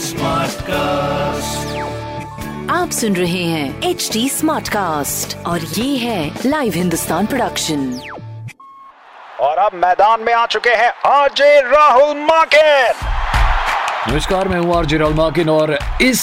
Smart cast आप सुन रहे हैं एच डी स्मार्ट कास्ट और ये है लाइव हिंदुस्तान प्रोडक्शन और अब मैदान में आ चुके हैं आरजे राहुल माके नमस्कार मैं हूँ आरजे राहुल माकेन और इस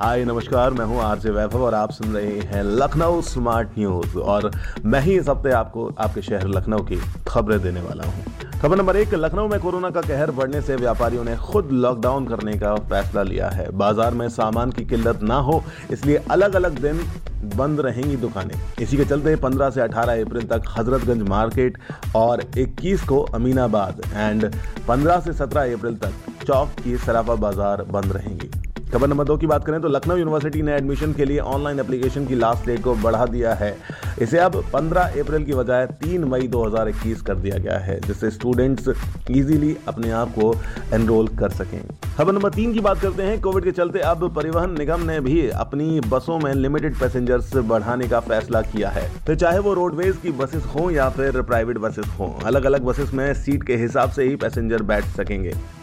hi, नमस्कार, मैं हूँ आरजे वैभव और आप सुन रहे हैं लखनऊ स्मार्ट न्यूज़। और मैं ही इस हफ़्ते आपको, आपके शहर लखनऊ की खबरें देने वाला हूँ। खबर नंबर एक, लखनऊ में कोरोना का कहर बढ़ने से व्यापारियों ने खुद लॉकडाउन करने का फैसला लिया है। बाज़ार में सामान की किल्लत ना हो, इसलिए अलग अलग दिन बंद रहेंगी दुकानें। इसी के चलते 15 से 18 अप्रैल तक हजरतगंज मार्केट और 21 को अमीनाबाद एंड 15 से 17 अप्रैल तक चौक की सराफा बाज़ार बंद रहेंगी। खबर नंबर दो की बात करें तो लखनऊ यूनिवर्सिटी ने एडमिशन के लिए ऑनलाइन एप्लीकेशन की लास्ट डेट को बढ़ा दिया है। इसे अब 15 अप्रैल की बजाय 3 मई 2021 कर दिया गया है, जिससे स्टूडेंट्स इजीली अपने आप को एनरोल कर सकें। खबर नंबर तीन की बात करते हैं। कोविड के चलते अब परिवहन निगम ने भी अपनी बसों में लिमिटेड पैसेंजर्स बढ़ाने का फैसला किया है। तो चाहे वो रोडवेज़ की बसेस हो या फिर प्राइवेट बसेस हो अलग अलग बसेस में सीट के हिसाब से ही पैसेंजर बैठ सकेंगे।